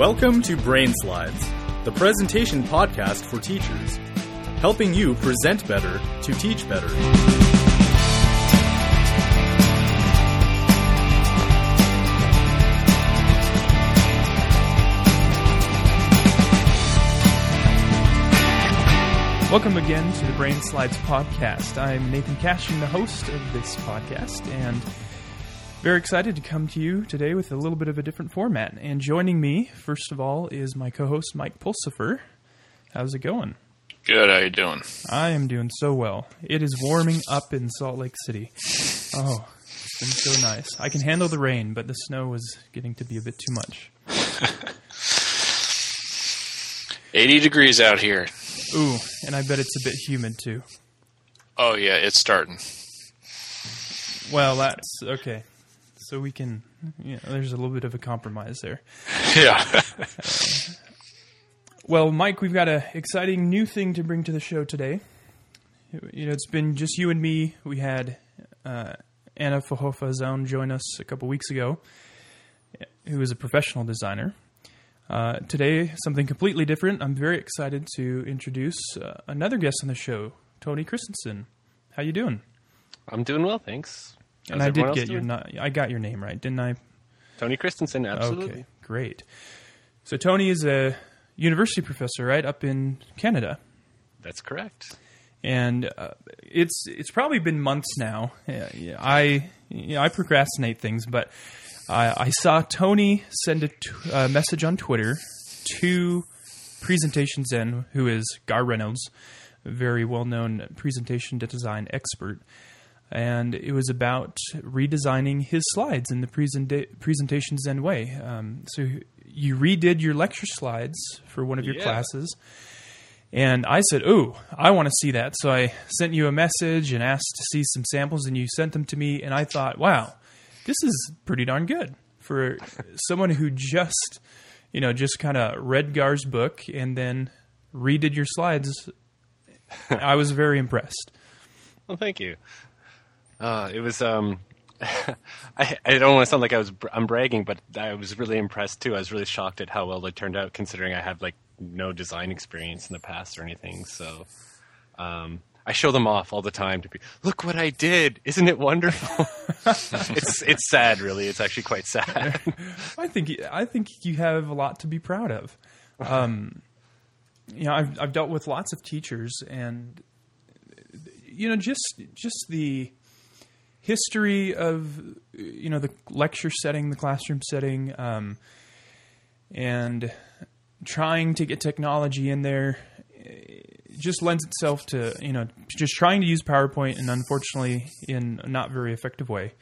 Welcome to Brain Slides, the presentation podcast for teachers, helping you present better to teach better. Welcome again to the Brain Slides podcast. I'm Nathan Cashin, the host of this podcast, and very excited to come to you today with a little bit of a different format. And joining me, first of all, is my co-host Mike Pulsifer. How's it going? Good. How you doing? I am doing so well. It is warming up in Salt Lake City. Oh, it's been so nice. I can handle the rain, but the snow is getting to be a bit too much. 80 degrees out here. Ooh, and I bet it's a bit humid too. Oh yeah, it's starting. Well, that's okay. So we can, you know, there's a little bit of a compromise there. Yeah. Well, Mike, we've got an exciting new thing to bring to the show today. You know, it's been just you and me. We had uh, Anna Fahofa Zone join us a couple weeks ago, who is a professional designer. Uh, today, something completely different. I'm very excited to introduce uh, another guest on the show, Tony Christensen. How you doing? I'm doing well, thanks. And I did get your? I got your name right, didn't I? Tony Christensen, absolutely. Okay, great. So Tony is a university professor, right, up in Canada. That's correct. and uh, it's it's probably been months now. Uh, yeah, I you know, I procrastinate things, but I, I saw Tony send a, t- a message on Twitter to Presentation Zen, who is Garr Reynolds, a very well known presentation design expert. And it was about redesigning his slides in the presenta- Presentation Zen way. Um, so you redid your lecture slides for one of your Yeah. classes. And I said, "Oh, I want to see that." So I sent you a message and asked to see some samples, and you sent them to me. And I thought, "Wow, this is pretty darn good for someone who just, you know, just kind of read Garr's book and then redid your slides." I was very impressed. Well, thank you. Uh, it was. Um, I, I don't want to sound like I was I'm bragging, but I was really impressed too. I was really shocked at how well it turned out, considering I have like no design experience in the past or anything. So, um, I show them off all the time to be. Look what I did! Isn't it wonderful? it's it's sad, really. It's actually quite sad. I think I think you have a lot to be proud of. Um, you know, I've I've dealt with lots of teachers, and you know, just just the history of you know the lecture setting, the classroom setting, um, and trying to get technology in there just lends itself to you know just trying to use PowerPoint and unfortunately in a not very effective way.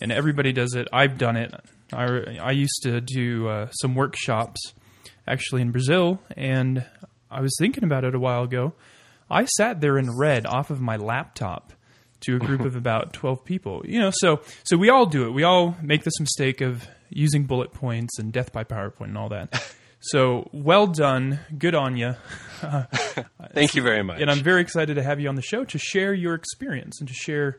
And everybody does it. I've done it. I, I used to do uh, some workshops actually in Brazil, and I was thinking about it a while ago. I sat there and read off of my laptop to a group of about 12 people. You know, so so we all do it. We all make this mistake of using bullet points and death by PowerPoint and all that. So well done, good on you. Thank you very much. And I'm very excited to have you on the show to share your experience and to share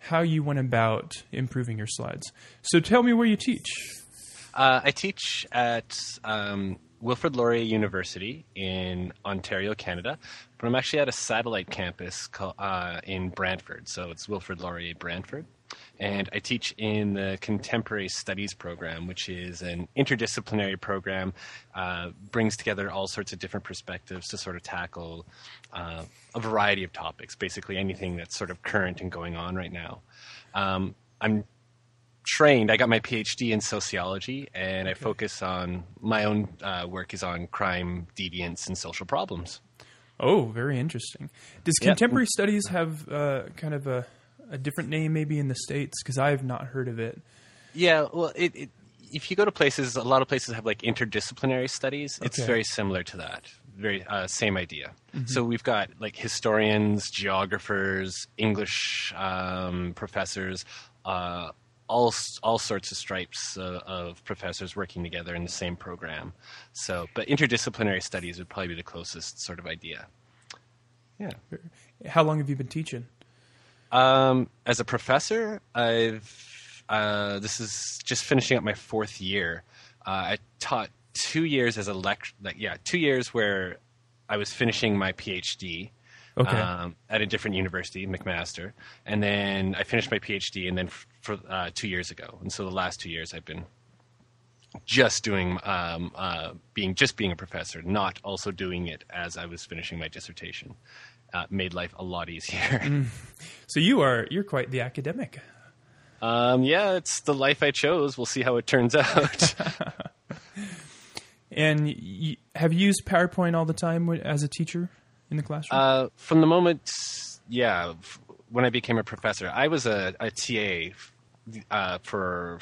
how you went about improving your slides. So tell me where you teach. Uh, I teach at um, Wilfrid Laurier University in Ontario, Canada, but I'm actually at a satellite campus called, uh, in Brantford. So it's Wilfrid Laurier Brantford. And I teach in the Contemporary Studies program, which is an interdisciplinary program, uh, brings together all sorts of different perspectives to sort of tackle uh, a variety of topics, basically anything that's sort of current and going on right now. Um, I'm trained. I got my PhD in sociology, and I focus on my own uh, work is on crime, deviance, and social problems. Oh, very interesting. Does contemporary studies have uh, kind of a, a different name maybe in the States? Because I have not heard of it. Yeah, well, it, it, if you go to places, a lot of places have like interdisciplinary studies. It's Okay. very similar to that. Very uh, same idea. So we've got like historians, geographers, English um, professors, uh, all all sorts of stripes uh, of professors working together in the same program. So, but interdisciplinary studies would probably be the closest sort of idea. Yeah. How long have you been teaching? Um, as a professor, I've uh, this is just finishing up my fourth year. Uh, I taught two years as a lect, like yeah, two years where I was finishing my PhD. Okay. Um, at a different university, McMaster, and then I finished my PhD, and then f- for uh, two years ago, and so the last two years I've been just doing um, uh, being just being a professor, not also doing it as I was finishing my dissertation. Uh, made life a lot easier. So you are you're quite the academic. um, yeah, it's the life I chose. We'll see how it turns out. And y- have you used PowerPoint all the time as a teacher in the classroom? Uh, from the moment, yeah, f- when I became a professor, I was a, a TA uh, for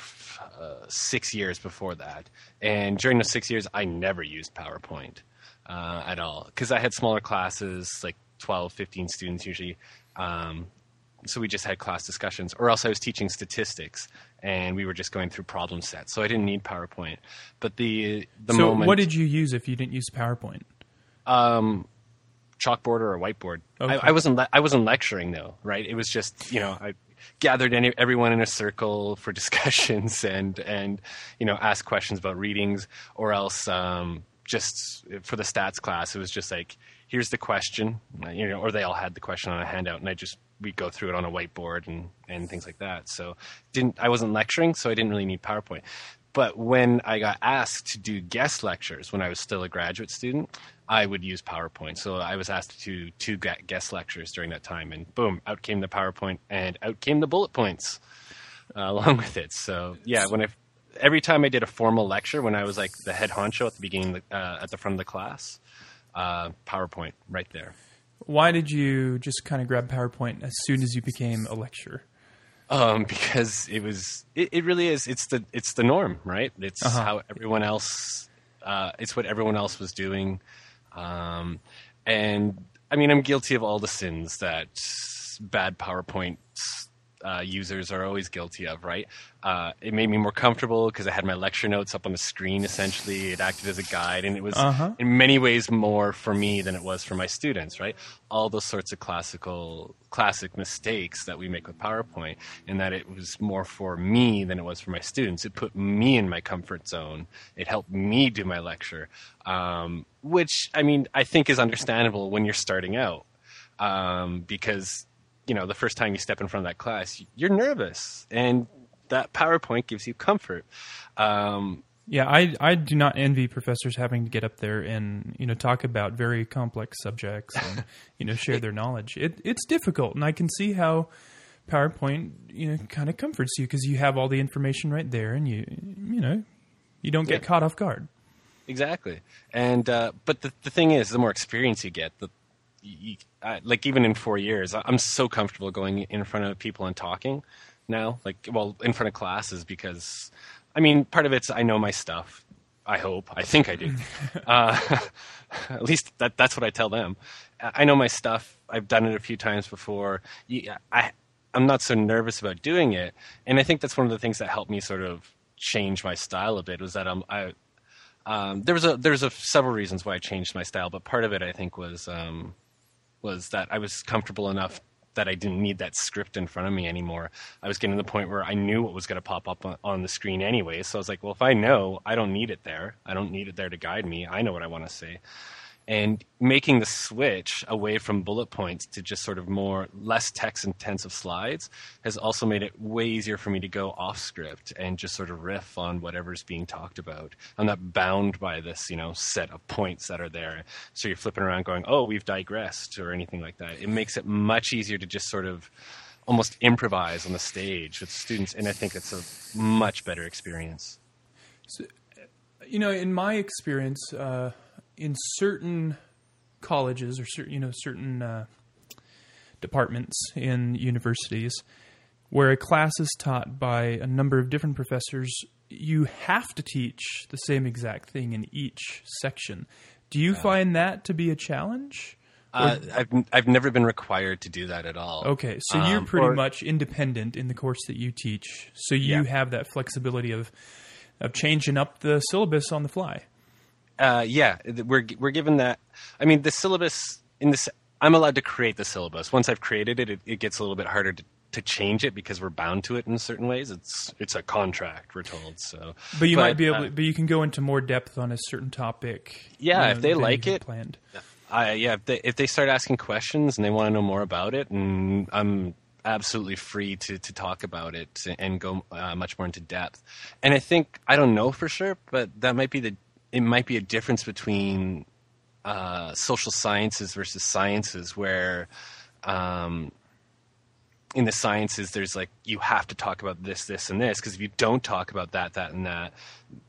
uh, six years before that, and during those six years, I never used PowerPoint uh, at all because I had smaller classes, like 12, 15 students usually. Um, so we just had class discussions, or else I was teaching statistics, and we were just going through problem sets. So I didn't need PowerPoint. But the the so moment, what did you use if you didn't use PowerPoint? um, chalkboard or a whiteboard. Okay. I, I wasn't le- I wasn't lecturing though, right? It was just you know I gathered any, everyone in a circle for discussions and and you know ask questions about readings, or else um, just for the stats class it was just like here's the question, you know, or they all had the question on a handout, and I just we go through it on a whiteboard and and things like that. So didn't I wasn't lecturing, so I didn't really need PowerPoint. But when I got asked to do guest lectures when I was still a graduate student, I would use PowerPoint. So I was asked to do two guest lectures during that time, and boom, out came the PowerPoint, and out came the bullet points uh, along with it. So yeah, when I every time I did a formal lecture, when I was like the head honcho at the beginning, uh, at the front of the class, uh, PowerPoint right there. Why did you just kind of grab PowerPoint as soon as you became a lecturer? Um, because it was it, it really is it's the it's the norm right it's Uh-huh. how everyone else uh, it's what everyone else was doing um, and i mean i'm guilty of all the sins that bad powerpoint uh, users are always guilty of right? Uh, it made me more comfortable because i had my lecture notes up on the screen essentially. It acted as a guide and it was Uh-huh. in many ways more for me than it was for my students right? All those sorts of classical classic mistakes that we make with powerpoint in that it was more for me than it was for my students. It put me in my comfort zone. It helped me do my lecture um, which i mean i think is understandable when you're starting out um, because you know the first time you step in front of that class you're nervous and that powerpoint gives you comfort um, Yeah, I I do not envy professors having to get up there and you know talk about very complex subjects and you know share their knowledge. It it's difficult, and I can see how PowerPoint you know kind of comforts you because you have all the information right there, and you you know you don't get Yeah. caught off guard. Exactly. And uh, but the the thing is, the more experience you get, the you, I, like even in four years, I'm so comfortable going in front of people and talking now. Like, well, in front of classes because, I mean, part of it's I know my stuff. I hope. I think I do. uh, at least that that's what I tell them. I know my stuff. I've done it a few times before. I I'm not so nervous about doing it, and I think that's one of the things that helped me sort of change my style a bit. Was that I'm I um, there was a there's a several reasons why I changed my style, but part of it I think was um, was that I was comfortable enough that I didn't need that script in front of me anymore. I was getting to the point where I knew what was going to pop up on, the screen anyway. So I was like, well, if I know, I don't need it there. I don't need it there to guide me. I know what I want to say. And making the switch away from bullet points to just sort of more less text intensive slides has also made it way easier for me to go off script and just sort of riff on whatever's being talked about. I'm not bound by this, you know, set of points that are there. So you're flipping around going, "Oh, we've digressed" or anything like that. It makes it much easier to just sort of almost improvise on the stage with students, and I think it's a much better experience. So, you know, in my experience, uh, in certain colleges or certain you know certain uh, departments in universities, where a class is taught by a number of different professors, you have to teach the same exact thing in each section. Do you find that to be a challenge? Uh, I've I've never been required to do that at all. Okay, so you're Um, pretty or- much independent in the course that you teach. So you Yeah. have that flexibility of of changing up the syllabus on the fly. Uh, yeah, we're we're given that. I mean, the syllabus in this. I'm allowed to create the syllabus. Once I've created it, it, it gets a little bit harder to to change it because we're bound to it in certain ways. It's it's a contract, we're told. So, But you might be able, uh, but you can go into more depth on a certain topic. Yeah, you if they like it. planned. I yeah, if they, if they start asking questions and they want to know more about it, and I'm absolutely free to to talk about it and go uh, much more into depth. And I think I don't know for sure, but that might be the it might be a difference between uh, social sciences versus sciences, where um, in the sciences there's like you have to talk about this, this, and this because if you don't talk about that, that, and that,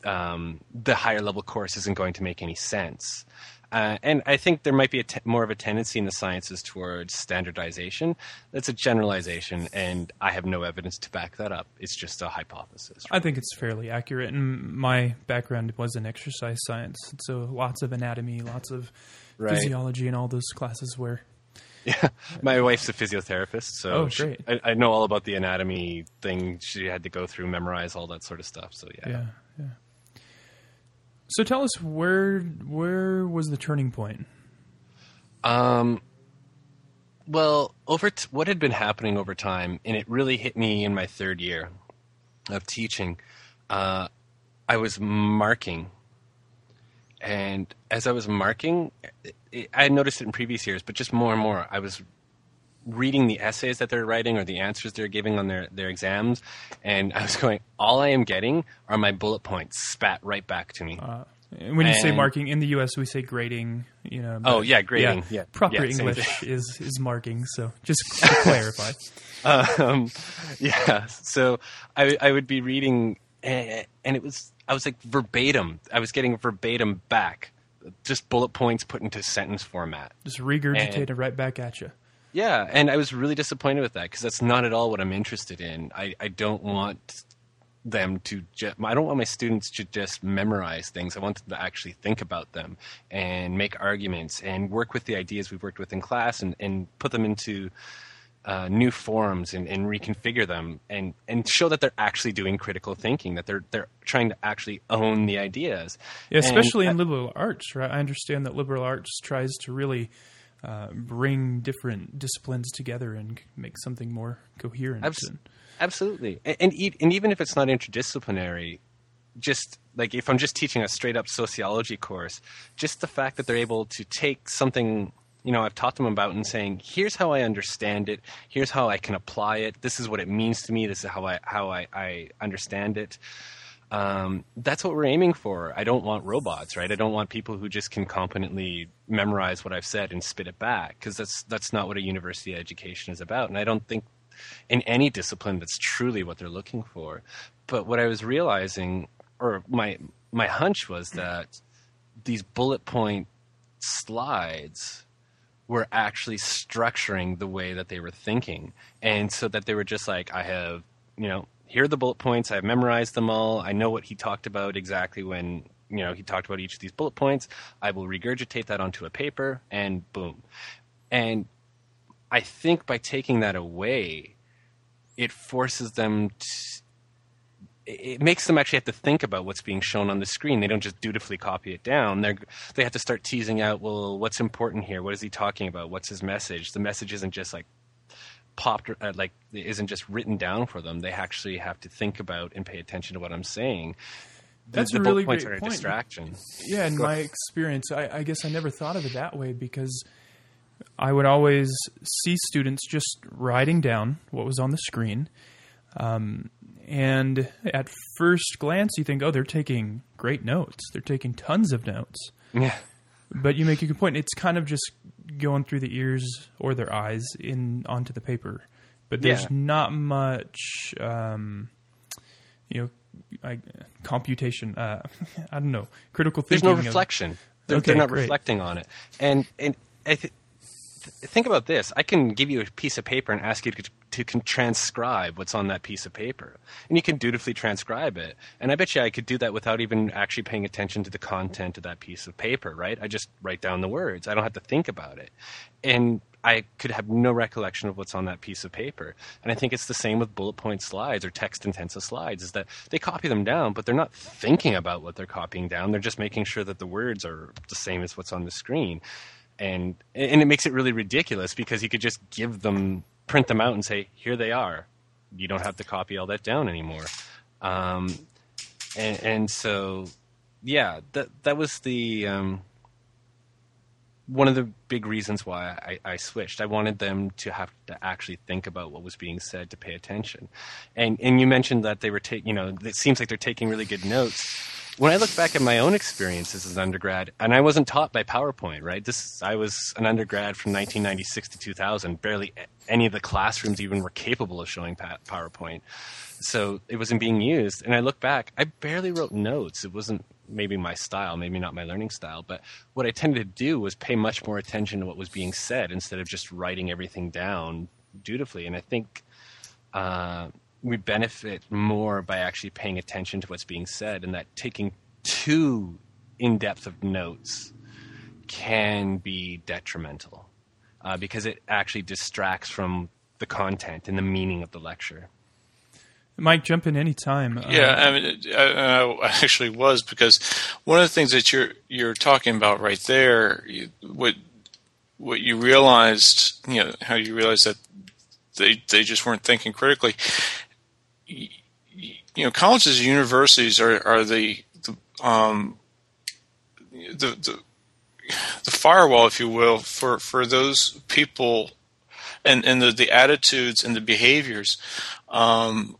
um, the higher level course isn't going to make any sense. Uh, and I think there might be a te- more of a tendency in the sciences towards standardization. That's a generalization, and I have no evidence to back that up. It's just a hypothesis. I think it's fairly accurate. And my background was in exercise science, so lots of anatomy, lots of Right. physiology, and all those classes where Yeah, my wife's a physiotherapist, so Oh, she- I, I know all about the anatomy thing. She had to go through, memorize all that sort of stuff. So yeah, yeah, yeah. So tell us where where was the turning point? Um, well, over t- what had been happening over time, and it really hit me in my third year of teaching. Uh, I was marking, and as I was marking, it, it, I noticed it in previous years, but just more and more, I was reading the essays that they're writing or the answers they're giving on their, their exams, and I was going, all I am getting are my bullet points spat right back to me. Uh, when you say marking in the U.S., we say grading. You know. Oh, yeah, grading. Yeah. proper Yeah, English is is marking. So just to clarify. um, yeah. So I, I would be reading, eh, and it was I was like verbatim. I was getting verbatim back, just bullet points put into sentence format. Just regurgitate And- right back at you. Yeah, and I was really disappointed with that because that's not at all what I'm interested in. I, I don't want them to just, I don't want my students to just memorize things. I want them to actually think about them and make arguments and work with the ideas we've worked with in class and, and put them into uh, new forms and, and reconfigure them and, and show that they're actually doing critical thinking, that they're they're trying to actually own the ideas. Yeah, especially And in liberal arts, right? I understand that liberal arts tries to really uh, bring different disciplines together and make something more coherent. Abs- Absolutely, and and, e- and even if it's not interdisciplinary, just like if I'm just teaching a straight up sociology course, just the fact that they're able to take something you know I've taught them about and saying, here's how I understand it, here's how I can apply it, this is what it means to me, this is how I how I, I understand it. Um, that's what we're aiming for. I don't want robots, right? I don't want people who just can competently memorize what I've said and spit it back, because that's that's not what a university education is about. And I don't think in any discipline that's truly what they're looking for. But what I was realizing, or my my hunch was that these bullet point slides were actually structuring the way that they were thinking, and so that they were just like, I have, you know, here are the bullet points. I've memorized them all. I know what he talked about exactly when you know he talked about each of these bullet points. I will regurgitate that onto a paper, and boom. And I think by taking that away, it forces them to. It makes them actually have to think about what's being shown on the screen. They don't just dutifully copy it down. They they have to start teasing out, well, what's important here? What is he talking about? What's his message? The message isn't just like popped, uh, like it isn't just written down for them. They actually have to think about and pay attention to what I'm saying. That's the a really great point. distraction. Yeah, in my experience, I, I guess I never thought of it that way because I would always see students just writing down what was on the screen. Um, and at first glance, you think, oh, they're taking great notes. They're taking tons of notes. Yeah. But you make a good point. It's kind of just going through the ears or their eyes in onto the paper. But there's Yeah. not much, um, you know, I, computation. Uh, I don't know, critical thinking. There's no of- reflection. They're, Okay, they're not great. reflecting on it. And and I th- th- think about this. I can give you a piece of paper and ask you to, to transcribe what's on that piece of paper, and you can dutifully transcribe it. And I bet you I could do that without even actually paying attention to the content of that piece of paper. Right? I just write down the words. I don't have to think about it, and I could have no recollection of what's on that piece of paper. And I think it's the same with bullet point slides or text intensive slides is that they copy them down, but they're not thinking about what they're copying down. They're just making sure that the words are the same as what's on the screen. And and it makes it really ridiculous because you could just give them print them out and say, "Here they are." You don't have to copy all that down anymore. Um, and, and so, yeah, that that was the um, one of the big reasons why I, I, switched. I wanted them to have to actually think about what was being said to pay attention. And and you mentioned that they were taking, you know, it seems like they're taking really good notes. When I look back at my own experiences as an undergrad, and I wasn't taught by PowerPoint, right? This I was an undergrad from 1996 to 2000. Barely any of the classrooms even were capable of showing PowerPoint, so it wasn't being used. And I look back, I barely wrote notes. It wasn't maybe my style, maybe not my learning style, but what I tended to do was pay much more attention to what was being said instead of just writing everything down dutifully. And I think uh, we benefit more by actually paying attention to what's being said, and that taking too in depth of notes can be detrimental uh, because it actually distracts from the content and the meaning of the lecture. Mike, jump in any time. Yeah, uh, I mean, I, I, actually was because one of the things that you're you're talking about right there, you, what what you realized, you know, how you realized that they they just weren't thinking critically. You, know, colleges and universities are are the the, um, the the the firewall, if you will, for for those people and and the the attitudes and the behaviors. Um,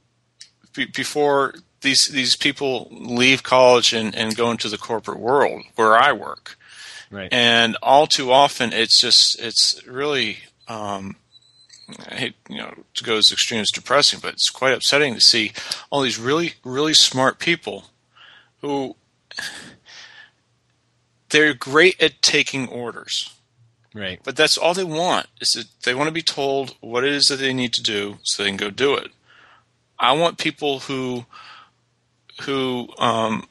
before these these people leave college and, and go into the corporate world where I work. Right. And all too often, it's just it's really um, I hate you know to go as extreme as depressing, but it's quite upsetting to see all these really really smart people who they're great at taking orders. Right. But that's all they want is that they want to be told what it is that they need to do so they can go do it. I want people who who um,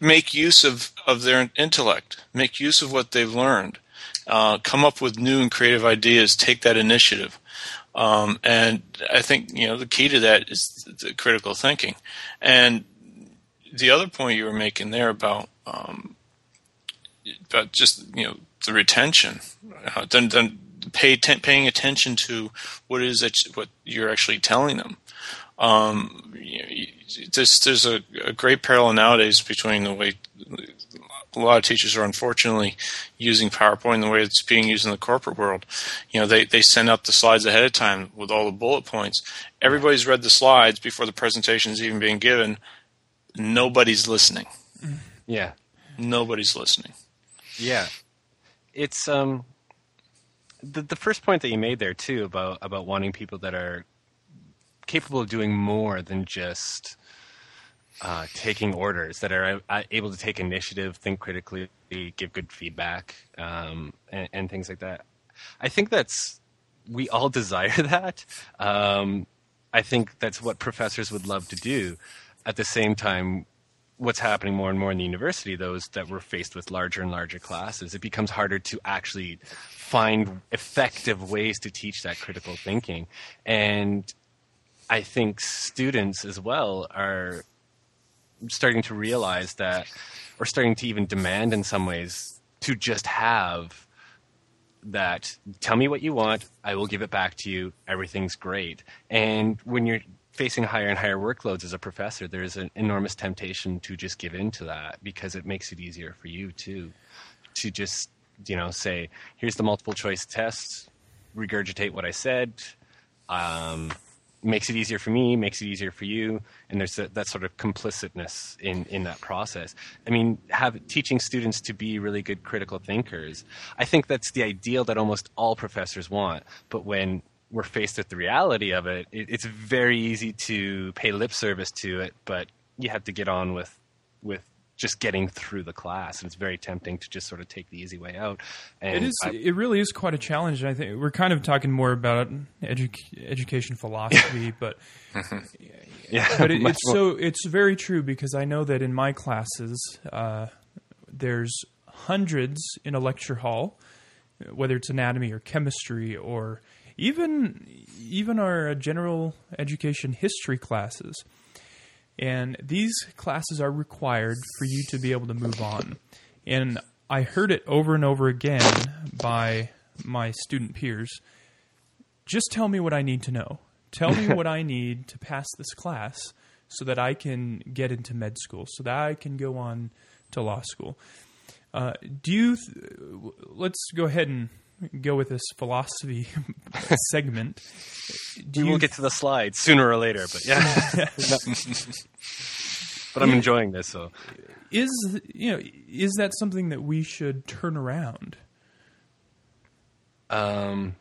make use of, of their intellect, make use of what they've learned, uh, come up with new and creative ideas, take that initiative. Um, and I think you know the key to that is the critical thinking. And the other point you were making there about um, about just you know the retention, uh, then then pay paying attention to what is that what you're actually telling them. Um, you know, there's there's a, a, great parallel nowadays between the way a lot of teachers are unfortunately using PowerPoint the way it's being used in the corporate world. You know, they, they send out the slides ahead of time with all the bullet points. Everybody's read the slides before the presentation is even being given. Nobody's listening. Yeah. Nobody's listening. Yeah. It's um the the first point that you made there too about about wanting people that are capable of doing more than just uh, taking orders, that are uh, able to take initiative, think critically, give good feedback, um, and, and, things like that. I think that's we all desire that. Um, I think that's what professors would love to do. At the same time, what's happening more and more in the university, is that we're faced with larger and larger classes. It becomes harder to actually find effective ways to teach that critical thinking. And I think students as well are starting to realize that, or starting to even demand in some ways, to just have that tell me what you want, I will give it back to you, everything's great. And when you're facing higher and higher workloads as a professor, there's an enormous temptation to just give in to that because it makes it easier for you too to just you know, say, here's the multiple choice test, regurgitate what I said. Um, makes it easier for me, makes it easier for you, and there's a, that sort of complicitness in, in that process. I mean, have teaching students to be really good critical thinkers. I think that's the ideal that almost all professors want. But when we're faced with the reality of it, it it's very easy to pay lip service to it, but you have to get on with with just getting through the class, and it's very tempting to just sort of take the easy way out. And it is. I, it really is quite a challenge. I think we're kind of talking more about edu- education philosophy, but yeah, but it, it's so it's very true because I know that in my classes, uh, there's hundreds in a lecture hall, whether it's anatomy or chemistry or even even our general education history classes and these classes are required for you to be able to move on. And I heard it over and over again by my student peers just tell me what I need to know. Tell me what I need to pass this class so that I can get into med school, so that I can go on to law school. Uh, do you? Th- let's go ahead and go with this philosophy segment. Do we will get to the slides sooner or later, but yeah. but I'm enjoying this. So, is you know is that something that we should turn around? Um,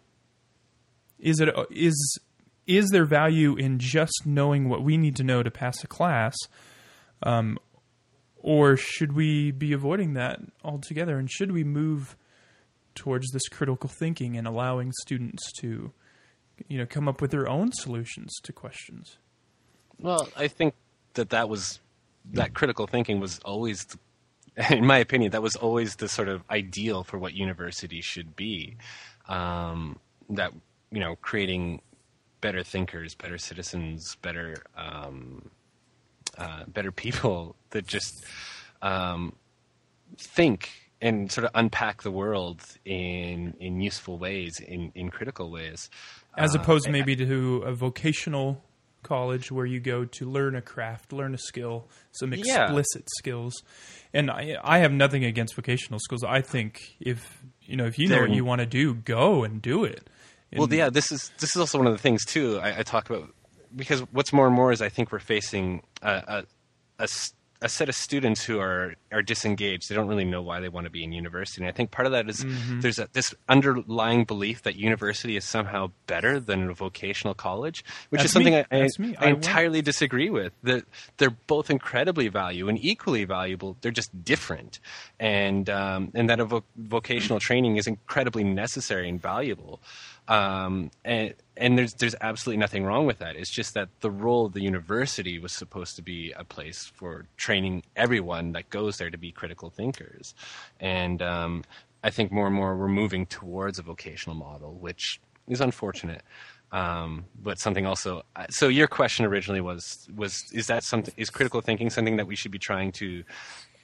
is it is is there value in just knowing what we need to know to pass a class, um, or should we be avoiding that altogether? And should we move towards this critical thinking and allowing students to, you know, come up with their own solutions to questions? Well, I think that that was that critical thinking was always, in my opinion, that was always the sort of ideal for what university should be. Um, that you know, creating better thinkers, better citizens, better um, uh, better people that just um, think and sort of unpack the world in in useful ways, in in critical ways, as uh, opposed uh, maybe to a vocational college where you go to learn a craft, learn a skill, some explicit yeah. skills. And I, I have nothing against vocational schools. I think if you know if you know what you want to do, go and do it. And well, yeah, this is this is also one of the things too. I, I talk about because what's more and more is I think we're facing a, a, a a set of students who are are disengaged. They don't really know why they want to be in university. And I think part of that is mm-hmm. there's a, this underlying belief that university is somehow better than a vocational college, which That's is something I, I, I, I entirely disagree with. That they're both incredibly valuable and equally valuable. They're just different, and um, and that a vo- vocational training is incredibly necessary and valuable. Um, and and there's there's absolutely nothing wrong with that. It's just that the role of the university was supposed to be a place for training everyone that goes there to be critical thinkers, and um, I think more and more we're moving towards a vocational model, which is unfortunate. Um, but something also. So your question originally was was is that something is critical thinking something that we should be trying to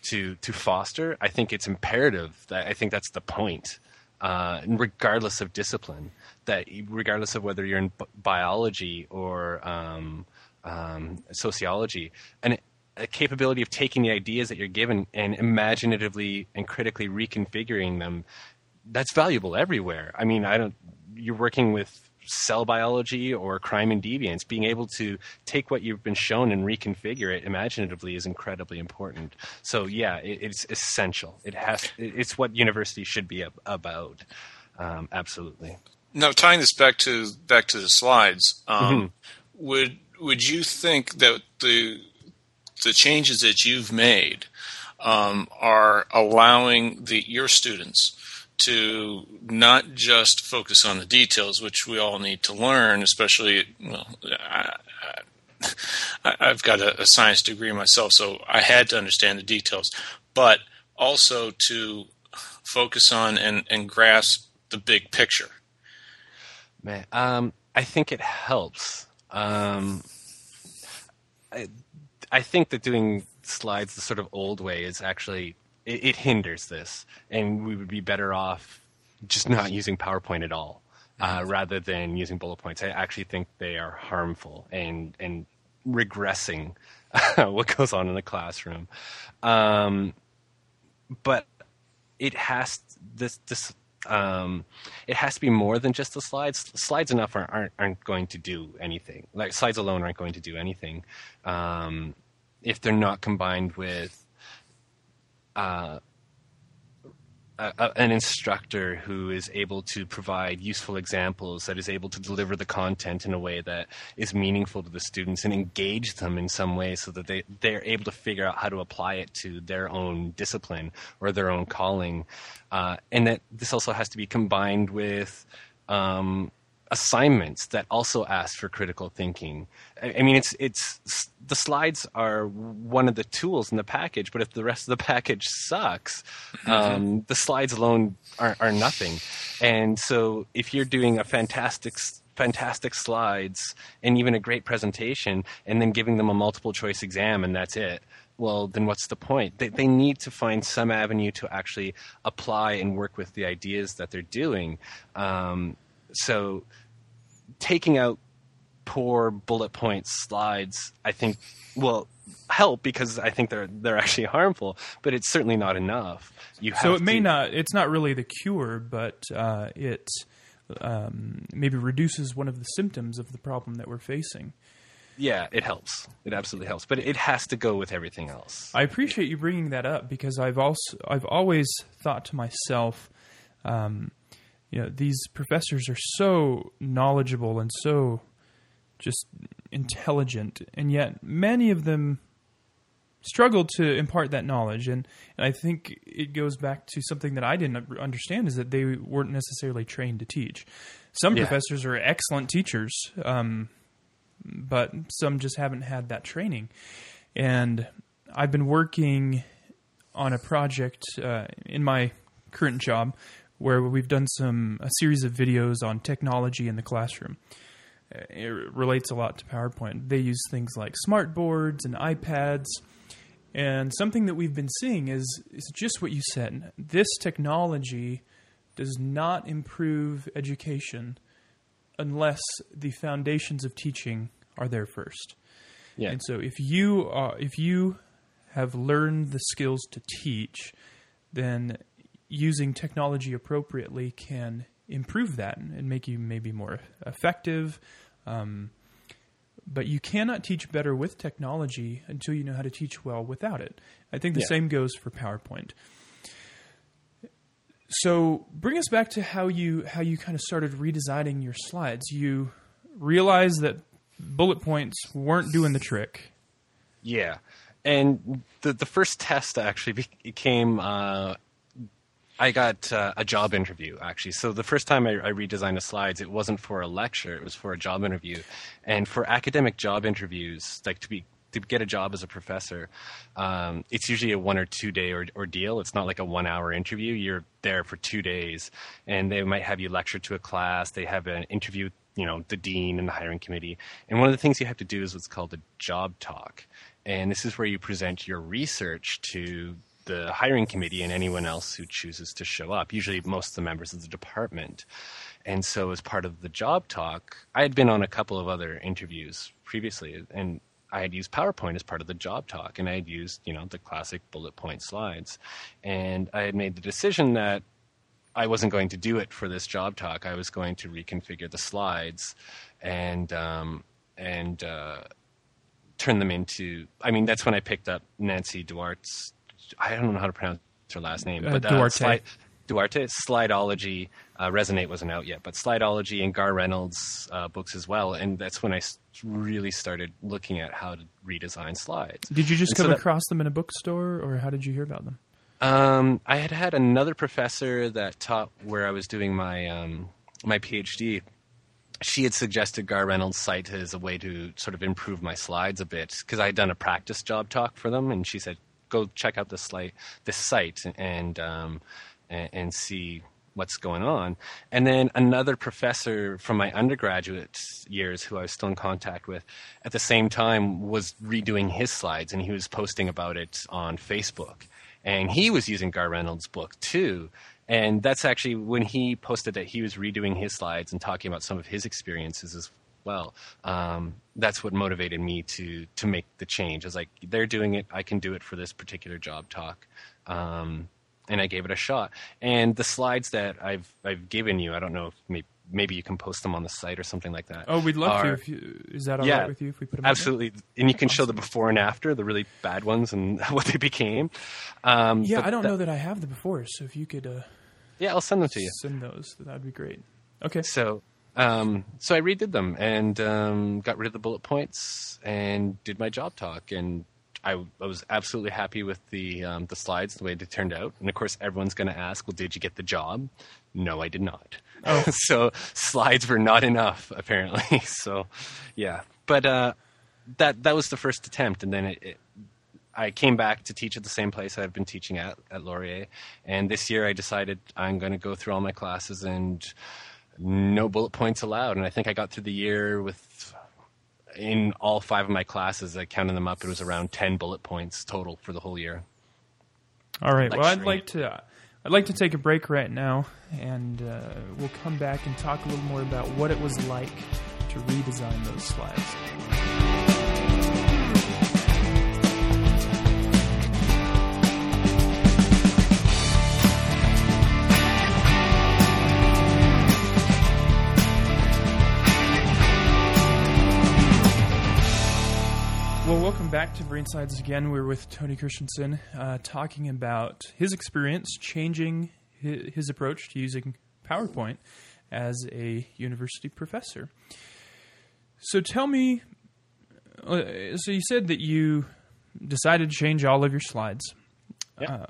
to to foster? I think it's imperative. That I think that's the point uh, regardless of discipline. That regardless of whether you're in biology or um, um, sociology, and a capability of taking the ideas that you're given and imaginatively and critically reconfiguring them, that's valuable everywhere. I mean, I don't. You're working with cell biology or crime and deviance, being able to take what you've been shown and reconfigure it imaginatively is incredibly important. So yeah, it, it's essential. It has. It's what university should be about. Um, absolutely. Now, tying this back to back to the slides, um, mm-hmm. would would you think that the the changes that you've made um, are allowing the your students to not just focus on the details, which we all need to learn, especially, well, I, have got a, a, science degree myself, so I had to understand the details, but also to focus on and, and grasp the big picture. Man, um, I think it helps. Um, I, I think that doing slides the sort of old way is actually it, it, hinders this, and we would be better off just not using PowerPoint at all, uh, mm-hmm. rather than using bullet points. I actually think they are harmful and and regressing what goes on in the classroom. Um, but it has this this um, it has to be more than just the slides. Slides enough aren't, aren't, aren't going to do anything. Like slides alone aren't going to do anything um, if they're not combined with uh, a, an instructor who is able to provide useful examples, that is able to deliver the content in a way that is meaningful to the students and engage them in some way so that they, they're able to figure out how to apply it to their own discipline or their own calling. Uh, and that this also has to be combined with um, assignments that also ask for critical thinking. I, mean, it's it's the slides are one of the tools in the package, but if the rest of the package sucks, mm-hmm. um, the slides alone are, are nothing. And so, if you're doing a fantastic fantastic slides and even a great presentation, and then giving them a multiple choice exam, and that's it well, then what's the point? They, they need to find some avenue to actually apply and work with the ideas that they're doing. Um, so taking out poor bullet point slides, I think, will help because I think they're they're actually harmful, but it's certainly not enough. You So it may to- not. It's not really the cure, but uh, it um, maybe reduces one of the symptoms of the problem that we're facing. Yeah, it helps. It absolutely helps, but it has to go with everything else. I appreciate you bringing that up because I've also I've always thought to myself, um, you know, these professors are so knowledgeable and so just intelligent, and yet many of them struggle to impart that knowledge. And, and I think it goes back to something that I didn't understand is that they weren't necessarily trained to teach. Some Yeah. professors are excellent teachers, um, but some just haven't had that training. And I've been working on a project uh, in my current job where we've done some a series of videos on technology in the classroom. Uh, It relates a lot to PowerPoint. They use things like smart boards and iPads. And something that we've been seeing is is just what you said. This technology does not improve education unless the foundations of teaching are there first. Yeah. And so if you are if you have learned the skills to teach, then using technology appropriately can improve that and make you maybe more effective. Um, but you cannot teach better with technology until you know how to teach well without it. I think the Yeah. same goes for PowerPoint. So bring us back to how you how you kind of started redesigning your slides. You realized that bullet points weren't doing the trick. Yeah, and the the first test actually be- became uh, I got uh, a job interview actually. So the first time I, I redesigned the slides, it wasn't for a lecture; it was for a job interview. And for academic job interviews, like to be to get a job as a professor, um, it's usually a one or two day or, ordeal. It's not like a one hour interview. You're there for two days, and they might have you lecture to a class. They have an interview, you know, the dean and the hiring committee. And one of the things you have to do is what's called a job talk, and this is where you present your research to the hiring committee and anyone else who chooses to show up. Usually, most of the members of the department. And so, as part of the job talk, I had been on a couple of other interviews previously, and I had used PowerPoint as part of the job talk, and I had used, you know, the classic bullet point slides. And I had made the decision that I wasn't going to do it for this job talk. I was going to reconfigure the slides and um, and uh, turn them into. I mean, that's when I picked up Nancy Duarte's. I don't know how to pronounce her last name, Uh, but Duarte. Slide, Duarte, Slideology, uh, Resonate wasn't out yet, but Slideology and Garr Reynolds' uh, books as well. And that's when I really started looking at how to redesign slides. Did you just And so come that- across them in a bookstore, or how did you hear about them? Um, I had had another professor that taught where I was doing my um, my PhD. She had suggested Garr Reynolds' site as a way to sort of improve my slides a bit because I had done a practice job talk for them, and she said, "Go check out this site, this site, and um, and, and see." What's going on? And then another professor from my undergraduate years, who I was still in contact with, at the same time was redoing his slides, and he was posting about it on Facebook and he was using Garr Reynolds' book too. And that's actually when he posted that he was redoing his slides and talking about some of his experiences as well. Um, that's what motivated me to to make the change. I was like, they're doing it, I can do it for this particular job talk. Um, and I gave it a shot. And the slides that I've I've given you, I don't know if maybe, maybe you can post them on the site or something like that. Oh, we'd love are- to. If you, is that all right Yeah, with you if we put them? Absolutely, and you can show the before and after, the really bad ones, and what they became. Um, Yeah, I don't that- know that I have the before, so if you could uh, Yeah, I'll send them to you. send those, that would be great. Okay. So, um, so I redid them and um, got rid of the bullet points and did my job talk, and I, I was absolutely happy with the um, the slides the way they turned out. And of course, everyone's going to ask, "Well, did you get the job?" No, I did not. Oh. so slides were not enough apparently. so, yeah, but uh, that that was the first attempt, and then it, it I came back to teach at the same place I've been teaching at at Laurier, and this year I decided I'm going to go through all my classes and no bullet points allowed. And I think I got through the year with in all five of my classes. I counted them up; it was around ten bullet points total for the whole year. All right. Well, I'd like to I'd like to take a break right now, and uh, we'll come back and talk a little more about what it was like to redesign those slides. To Brain Slides again. We're with Tony Christensen uh, talking about his experience changing his, his approach to using PowerPoint as a university professor. So tell me, uh, so you said that you decided to change all of your slides. Yeah. Uh,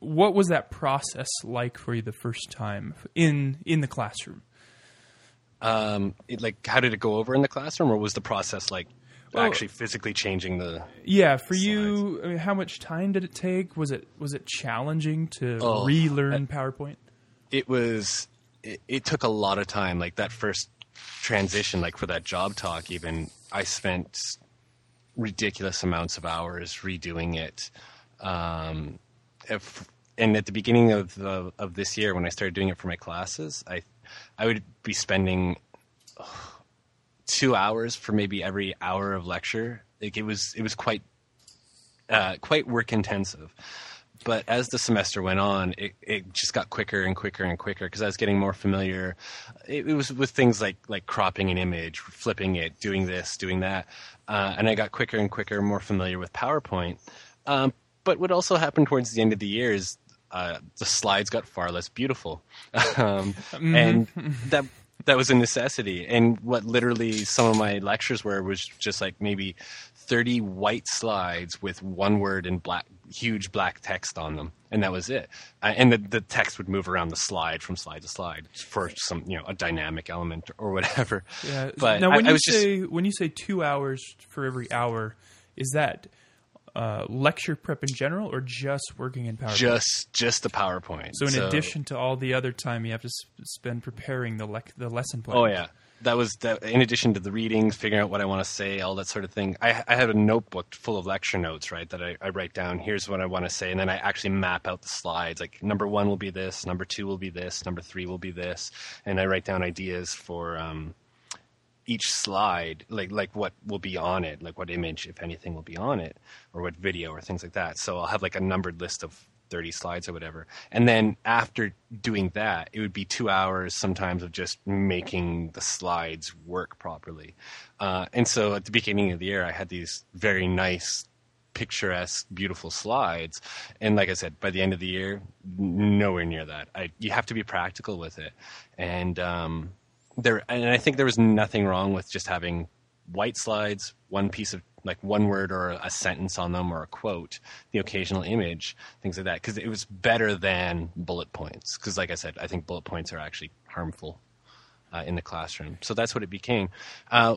what was that process like for you the first time in in the classroom? Um, it, like, how did it go over in the classroom, or was the process like Well- actually physically changing the? Yeah, for you, I mean, how much time did it take? Was it was it challenging to Oh, relearn PowerPoint? It was. It, it took a lot of time. Like that first transition, like for that job talk, even I spent ridiculous amounts of hours redoing it. Um, if, and at the beginning of the, of this year, when I started doing it for my classes, I I would be spending two hours for maybe every hour of lecture. Like it was it was quite uh, quite work intensive. But as the semester went on, it, it just got quicker and quicker and quicker because I was getting more familiar. It, it was with things like like cropping an image, flipping it, doing this, doing that, uh, and I got quicker and quicker, more familiar with PowerPoint. Um, but what also happened towards the end of the year is uh, the slides got far less beautiful, um, and that that was a necessity. And what literally some of my lectures were was just like maybe thirty white slides with one word in black, huge black text on them, and that was it. Uh, and the the text would move around the slide from slide to slide for some you know a dynamic element or whatever. Yeah. But now, when I you just- say when you say two hours for every hour, is that uh, lecture prep in general, or just working in PowerPoint? just just the PowerPoint. so, in addition to all the other time you have to s- spend preparing the lec- the lesson plan. Oh yeah, that was that. In addition to the readings, figuring out what I want to say, all that sort of thing. I, I have a notebook full of lecture notes, right? That I, I write down. Here's what I want to say, and then I actually map out the slides. Like number one will be this, number two will be this, number three will be this, and I write down ideas for um, each slide, like like what will be on it, like what image, if anything, will be on it, or what video or things like that. So I'll have like a numbered list of 30 slides or whatever. And then after doing that, it would be two hours sometimes of just making the slides work properly. Uh, and so at the beginning of the year, I had these very nice picturesque, beautiful slides. And like I said, by the end of the year, nowhere near that. I, you have to be practical with it. And um, there, and I think there was nothing wrong with just having white slides, one piece of like one word or a sentence on them or a quote, the occasional image, things like that. Because it was better than bullet points. Because like I said, I think bullet points are actually harmful uh, in the classroom. So that's what it became. Uh,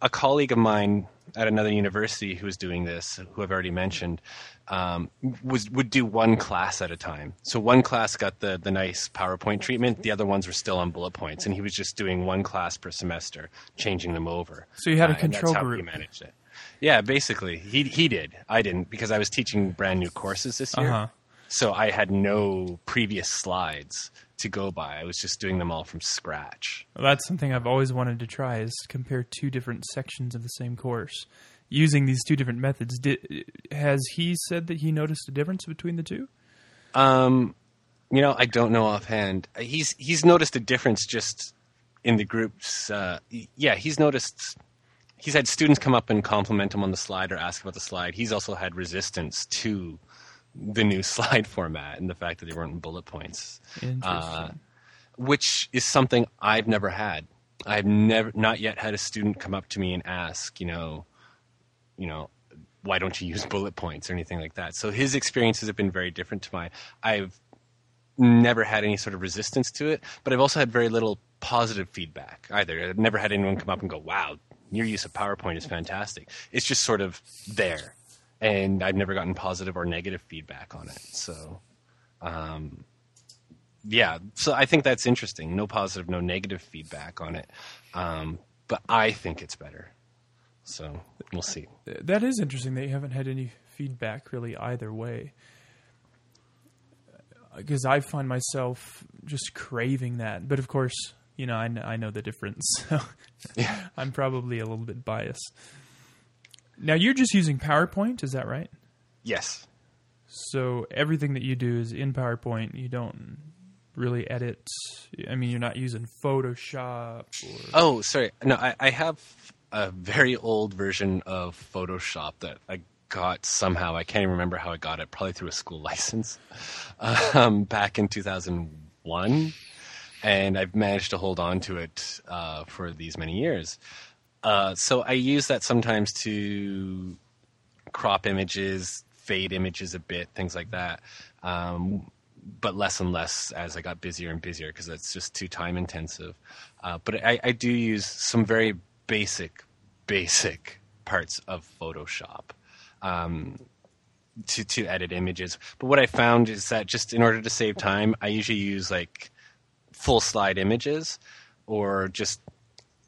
a colleague of mine at another university who was doing this, who I've already mentioned, um, was would do one class at a time. So one class got the the nice PowerPoint treatment. The other ones were still on bullet points, and he was just doing one class per semester, changing them over. So you had a Uh, and that's control how group. He managed it. Yeah, basically, he he did. I didn't because I was teaching brand new courses this year. Uh-huh. So I had no previous slides to go by. I was just doing them all from scratch. Well, that's something I've always wanted to try is compare two different sections of the same course using these two different methods. Did, has he said that he noticed a difference between the two? Um, you know, I don't know offhand. He's he's noticed a difference just in the groups. Uh, yeah, he's noticed. He's had students come up and compliment him on the slide or ask about the slide. He's also had resistance to the new slide format and the fact that they weren't bullet points. Interesting. Uh, which is something I've never had. I've never, not yet had a student come up to me and ask, you know, you know, why don't you use bullet points or anything like that. So his experiences have been very different to mine. I've never had any sort of resistance to it, but I've also had very little positive feedback either. I've never had anyone come up and go, "Wow, your use of PowerPoint is fantastic." It's just sort of there, and I've never gotten positive or negative feedback on it. So, um, yeah, so I think that's interesting. No positive, no negative feedback on it, um, but I think it's better. So we'll see. That is interesting that you haven't had any feedback really either way. because I find myself just craving that. But of course, you know, I, I know the difference. So Yeah. I'm probably a little bit biased. Now you're just using PowerPoint, is that right? Yes. So everything that you do is in PowerPoint. You don't really edit. I mean, you're not using Photoshop or Oh, sorry. No, I, I have a very old version of Photoshop that I got somehow. I can't even remember how I got it. Probably through a school license um, back in 2001, and I've managed to hold on to it uh, for these many years. Uh, so I use that sometimes to crop images, fade images a bit, things like that. Um, but less and less as I got busier and busier because it's just too time intensive. Uh, but I, I do use some very basic, basic parts of Photoshop um, to to edit images. But what I found is that just in order to save time, I usually use like full slide images or just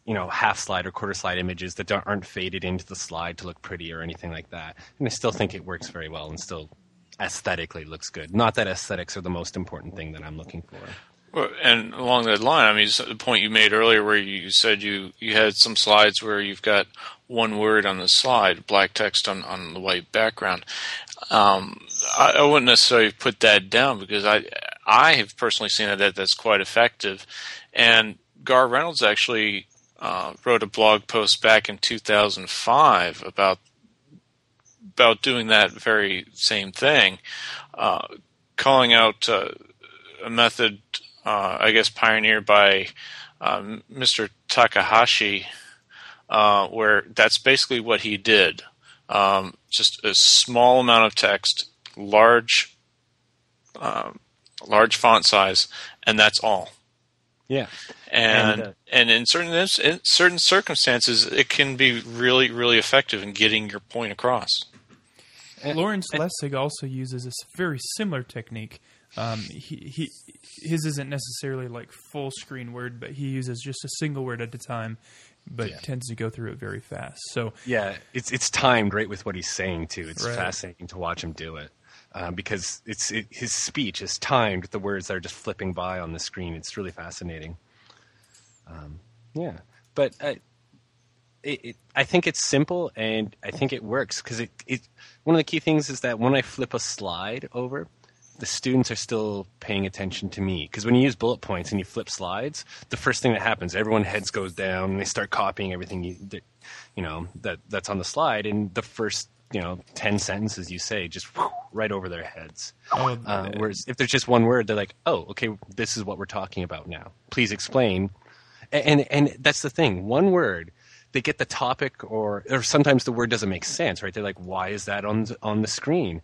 you know half slide or quarter slide images that aren't faded into the slide to look pretty or anything like that. And I still think it works very well and still aesthetically looks good. Not that aesthetics are the most important thing that I'm looking for. And along that line, I mean, the point you made earlier, where you said you you had some slides where you've got one word on the slide, black text on on the white background. Um, I, I wouldn't necessarily put that down because I I have personally seen that that's quite effective. And Garr Reynolds actually uh, wrote a blog post back in 2005 about about doing that very same thing, uh, calling out uh, a method, uh, I guess, pioneered by um, Mr. Takahashi, uh, where that's basically what he did. Um, just a small amount of text, large, um, large font size, and that's all. Yeah. And And, uh, and in certain in certain circumstances, it can be really really effective in getting your point across. Lawrence Lessig also uses this very similar technique. Um, he, he his isn't necessarily like full screen word, but he uses just a single word at a time, but Yeah. tends to go through it very fast. So Yeah, it's it's timed right with what he's saying too. It's Right. fascinating to watch him do it um, because it's it, his speech is timed the words that are just flipping by on the screen. It's really fascinating. Um, yeah, but I, it, it, I think it's simple and I think it works because it, it one of the key things is that when I flip a slide over. The students are still paying attention to me because when you use bullet points and you flip slides, the first thing that happens, everyone heads goes down and they start copying everything you, you know that that's on the slide and the first you know 10 sentences you say just right over their heads. Oh, uh, whereas if there's just one word they're like oh okay this is what we're talking about now. Please explain. And and, and that's the thing. One word they get the topic or or sometimes the word doesn't make sense right? They're like why is that on the- on the screen?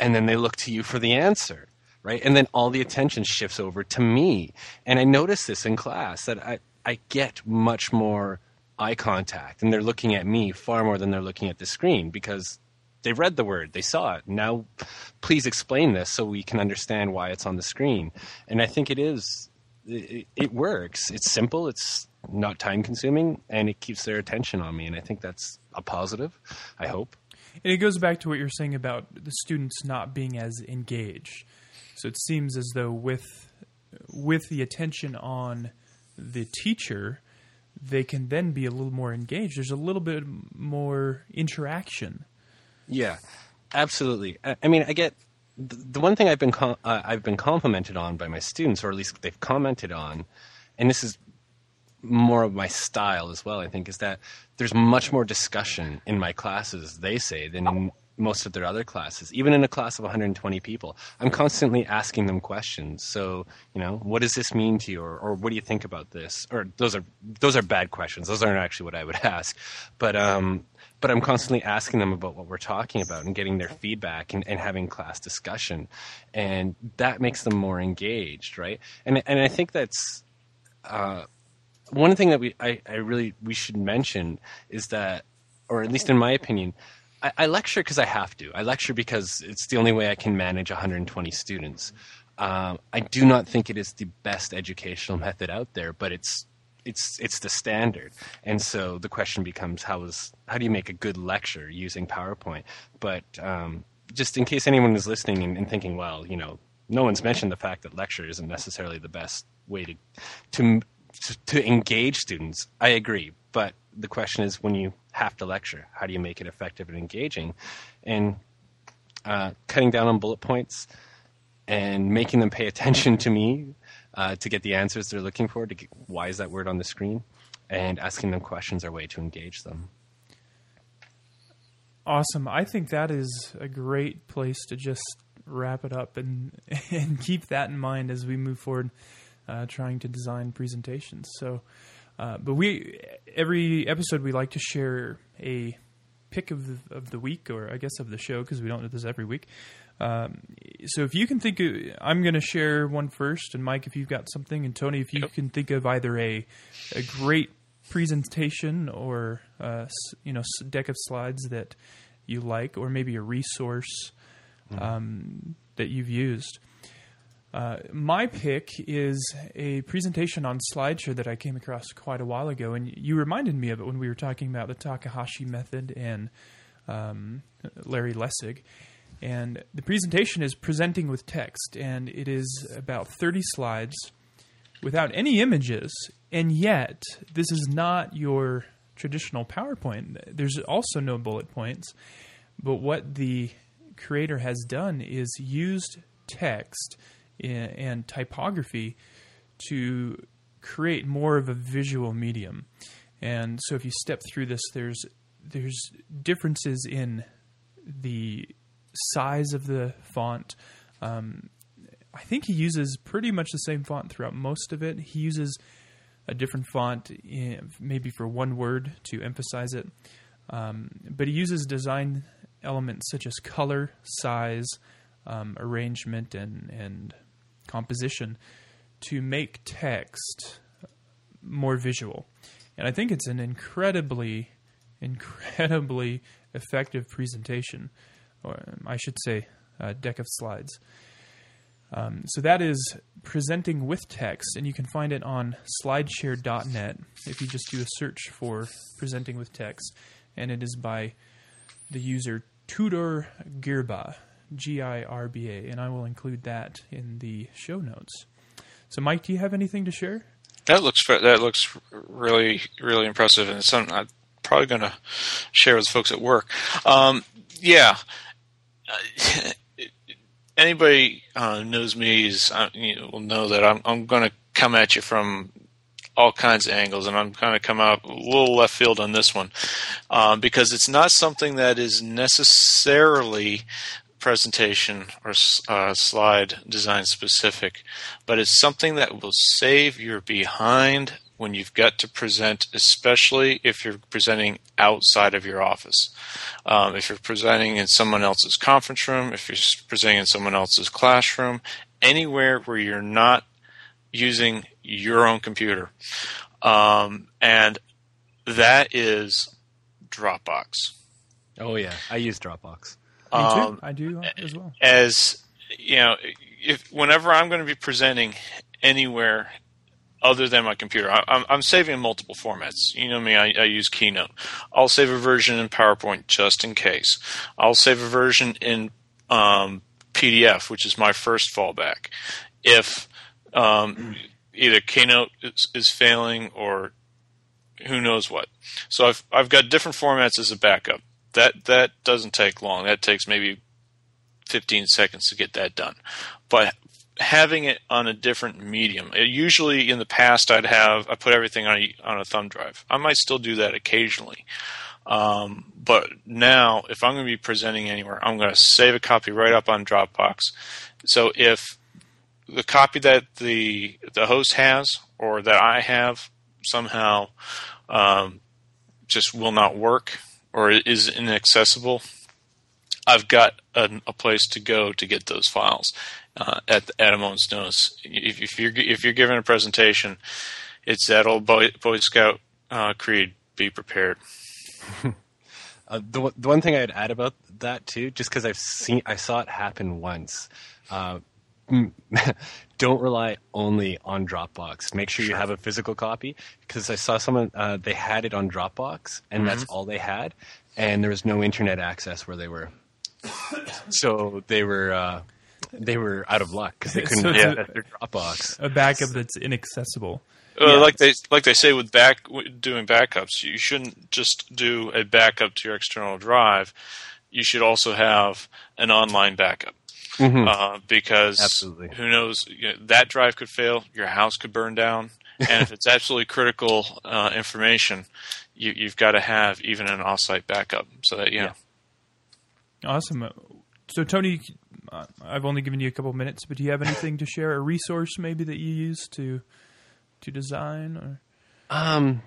And then they look to you for the answer right? And then all the attention shifts over to me. And i notice this in class that i i get much more eye contact and they're looking at me far more than they're looking at the screen because they read the word they saw it. Now please explain this so we can understand why it's on the screen. And i think it is it, it works. It's simple it's not time consuming and it keeps their attention on me and i think that's a positive i hope. And it goes back to what you're saying about the students not being as engaged. So it seems as though with with the attention on the teacher, they can then be a little more engaged. There's a little bit more interaction. Yeah, absolutely. I, I mean, I get the, one thing I've been com- uh, I've been complimented on by my students, or at least they've commented on, and this is more of my style as well. I think is that there's much more discussion in my classes. They say than in most of their other classes. Even in a class of 120 people, I'm constantly asking them questions. So, you know, what does this mean to you, or, or what do you think about this? Or those are those are bad questions. Those aren't actually what I would ask. But um, but I'm constantly asking them about what we're talking about and getting their feedback and, and having class discussion, and that makes them more engaged, right? And and I think that's uh, one thing that we I, I really we should mention is that, or at least in my opinion, I, I lecture because I have to. I lecture because it's the only way I can manage 120 students. Um, I do not think it is the best educational method out there, but it's it's it's the standard. And so the question becomes how is how do you make a good lecture using PowerPoint? But um, just in case anyone is listening and, and thinking, well, you know, no one's mentioned the fact that lecture isn't necessarily the best way to to to engage students. I agree, but the question is when you have to lecture, how do you make it effective and engaging? And uh, cutting down on bullet points and making them pay attention to me uh, to get the answers they're looking for. To get, why is that word on the screen? And asking them questions are a way to engage them. Awesome. I think that is a great place to just wrap it up and and keep that in mind as we move forward, uh, trying to design presentations. So, uh, but we every episode we like to share a pick of the, of the week, or I guess of the show, because we don't do this every week. Um, so if you can think, of, I'm going to share one first, and Mike, if you've got something, and Tony, if you Yep. can think of either a a great presentation or uh, you know deck of slides that you like, or maybe a resource um, that you've used. Uh, my pick is a presentation on SlideShare that I came across quite a while ago, and you reminded me of it when we were talking about the Takahashi method and um, Larry Lessig. And the presentation is presenting with text, and it is about 30 slides without any images, and yet this is not your traditional PowerPoint. There's also no bullet points, but what the creator has done is used text and typography to create more of a visual medium. And so if you step through this, there's there's differences in the size of the font. Um, I think he uses pretty much the same font throughout most of it. He uses a different font, in, maybe for one word to emphasize it. Um, but he uses design elements such as color, size, um, arrangement, and, and composition to make text more visual. And I think it's an incredibly, incredibly effective presentation, or I should say, a deck of slides. Um, so that is presenting with text, and you can find it on slideshare.net if you just do a search for presenting with text, and it is by the user Tudor Girba, G I R B A, and I will include that in the show notes. So, Mike, do you have anything to share? That looks that looks really really impressive, and it's something I'm probably going to share with folks at work. Um, yeah, Uh, anybody uh, knows me is uh, you will know that I'm I'm going to come at you from all kinds of angles, and I'm going to come out a little left field on this one um, because it's not something that is necessarily presentation or uh, slide design specific, but it's something that will save your behind when you've got to present, especially if you're presenting outside of your office. Um, if you're presenting in someone else's conference room, if you're presenting in someone else's classroom, anywhere where you're not using your own computer. Um, and that is Dropbox. Oh yeah, I use Dropbox. Um, I do as well. as you know, if whenever I'm going to be presenting anywhere other than my computer, I, I'm, I'm saving in multiple formats. You know me, I, I use Keynote. I'll save a version in PowerPoint just in case. I'll save a version in um, PDF, which is my first fallback. If um, either Keynote is, is failing or who knows what. So I've I've got different formats as a backup. That that doesn't take long. That takes maybe 15 seconds to get that done. But having it on a different medium. uh, Usually in the past I'd have I put everything on a, on a thumb drive. I might still do that occasionally. Um, but now if I'm going to be presenting anywhere, I'm going to save a copy right up on Dropbox. So if the copy that the the host has or that I have somehow um, just will not work or is inaccessible, I've got a, a place to go to get those files uh, at at a moment's notice. If, if you're if you're giving a presentation, it's that old Boy, Boy Scout uh, creed: be prepared. Uh, the the one thing I'd add about that too, just because I've seen I saw it happen once. Uh, don't rely only on Dropbox. Make sure you have a physical copy because I saw someone uh, they had it on Dropbox and that's all they had, and there was no internet access where they were. so they were uh, they were out of luck because they couldn't So it's access their Dropbox. A backup that's inaccessible. Uh, Yeah. Like they like they say with back doing backups, you shouldn't just do a backup to your external drive. You should also have an online backup uh, because Absolutely. who knows you know, that drive could fail, your house could burn down, and if it's absolutely critical uh, information, you, you've got to have even an offsite backup so that you know. Awesome. Uh, So, Tony, uh, I've only given you a couple minutes, but do you have anything to share? A resource maybe that you use to to design? Or Um,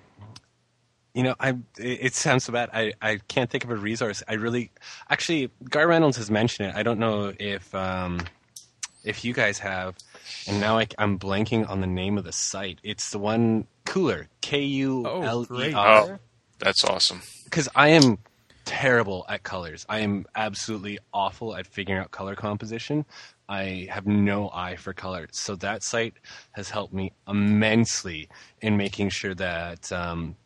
you know, I it, sounds so bad. I, I can't think of a resource. I really, actually, Garr Reynolds has mentioned it. I don't know if um, if you guys have, and now I, am blanking on the name of the site. It's the one Kuler K U L E great. Oh, that's awesome. because I am terrible at colors. I am absolutely awful at figuring out color composition. I have no eye for color. So that site has helped me immensely in making sure that um,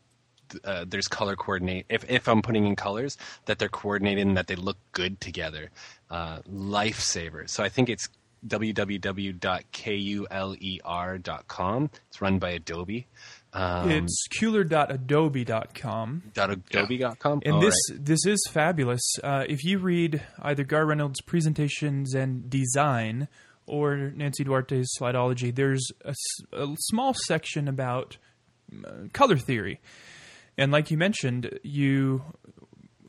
uh, there's color coordinate. If, if I'm putting in colors, that they're coordinated and that they look good together. Uh, lifesaver. So I think it's www.kuler.com. It's run by Adobe. Um, it's kuler.adobe.com. .adobe.com. And All this right. this is fabulous. Uh, if you read either Garr Reynolds' presentations and design or Nancy Duarte's Slideology, there's a small section about uh, color theory. And like you mentioned, you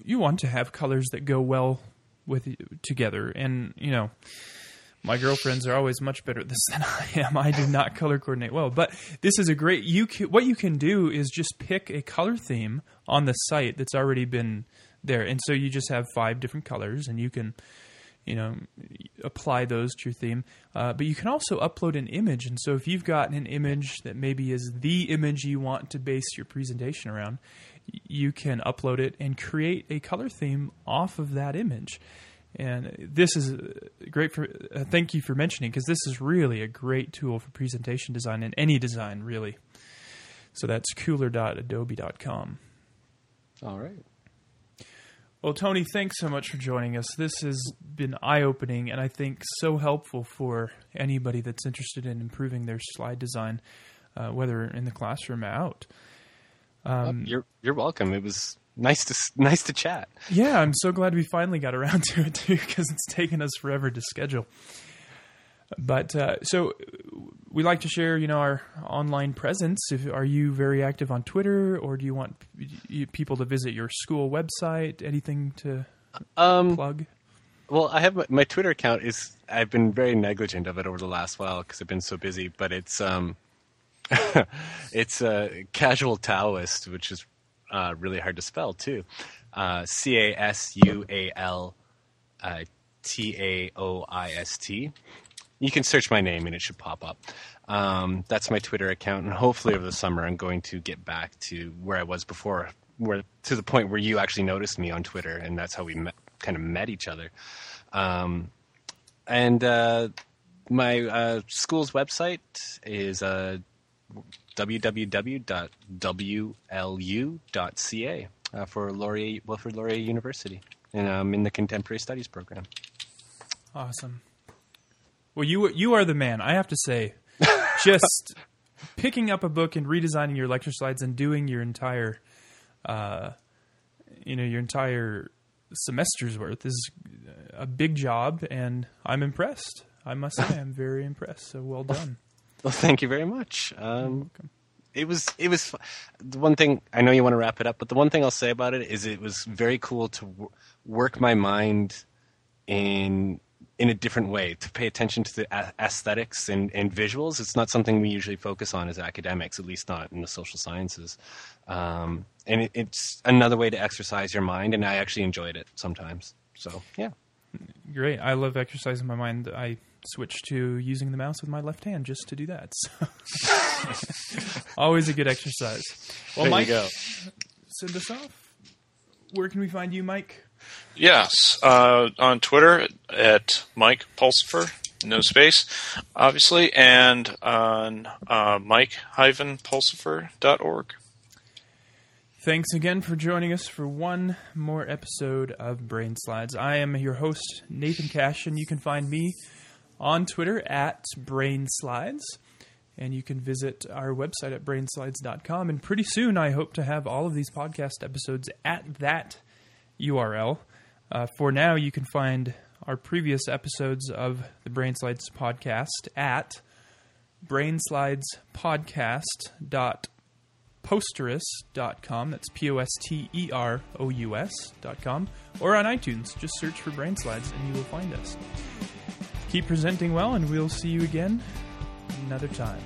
you want to have colors that go well with together. And you know, my girlfriends are always much better at this than I am. I do not color coordinate well, but this is a great. You can, what you can do is just pick a color theme on the site that's already been there, and so you just have five different colors, and you can, you know, apply those to your theme. Uh, but you can also upload an image, and so if you've got an image that maybe is the image you want to base your presentation around, you can upload it and create a color theme off of that image. And this is uh, great for. Uh, thank you for mentioning because this is really a great tool for presentation design and any design really. So that's kuler.adobe.com. All right. Well, Tony, thanks so much for joining us. This has been eye opening and I think so helpful for anybody that's interested in improving their slide design, uh, whether in the classroom or out. Um, you're you're welcome. It was nice to nice to chat. Yeah, I'm so glad we finally got around to it too, because it's taken us forever to schedule. But uh, so we like to share, you know, our online presence. If are you very active on Twitter, or do you want people to visit your school website? Anything to Um, plug? well, I have my, my Twitter account is I've been very negligent of it over the last while because I've been so busy. But it's um, it's uh, casual Taoist, which is uh, really hard to spell too. Uh, C A S U A L uh, T A O I S T. You can search my name and it should pop up. Um, that's my Twitter account, and hopefully over the summer I'm going to get back to where I was before, where to the point where you actually noticed me on Twitter, and that's how we met, kind of met each other. Um, and uh, my uh, school's website is uh, www.wlu.ca uh, for Laurier, Wilfrid Laurier University, and I'm in the Contemporary Studies program. Awesome. Well, you you are the man. I have to say, just picking up a book and redesigning your lecture slides and doing your entire, uh, you know, your entire semester's worth is a big job, and I'm impressed. I must say, I'm very impressed. So well done. Well, thank you very much. Um, it was it was the one thing I know you want to wrap it up, but the one thing I'll say about it is it was very cool to w- work my mind in in a different way to pay attention to the a- aesthetics and, and visuals. It's not something we usually focus on as academics, at least not in the social sciences. Um, and it, it's another way to exercise your mind, and I actually enjoyed it sometimes. So yeah. Great. I love exercising my mind. I switch to using the mouse with my left hand just to do that. So always a good exercise. Well, There Mike, you go. send us off. Where can we find you, Mike? Yes, uh, on Twitter at Mike Pulsifer, no space, obviously, and on uh, mike-pulsifer.org. Thanks again for joining us for one more episode of Brain Slides. I am your host, Nathan Cash, and you can find me on Twitter at Brain Slides. And you can visit our website at brainslides.com. And pretty soon, I hope to have all of these podcast episodes at that URL. Uh, for now, you can find our previous episodes of the Brainslides podcast at brainslidespodcast.posterous.com. That's P O S T E R O U S.com. Or on iTunes. Just search for Brainslides and you will find us. Keep presenting well, and we'll see you again another time.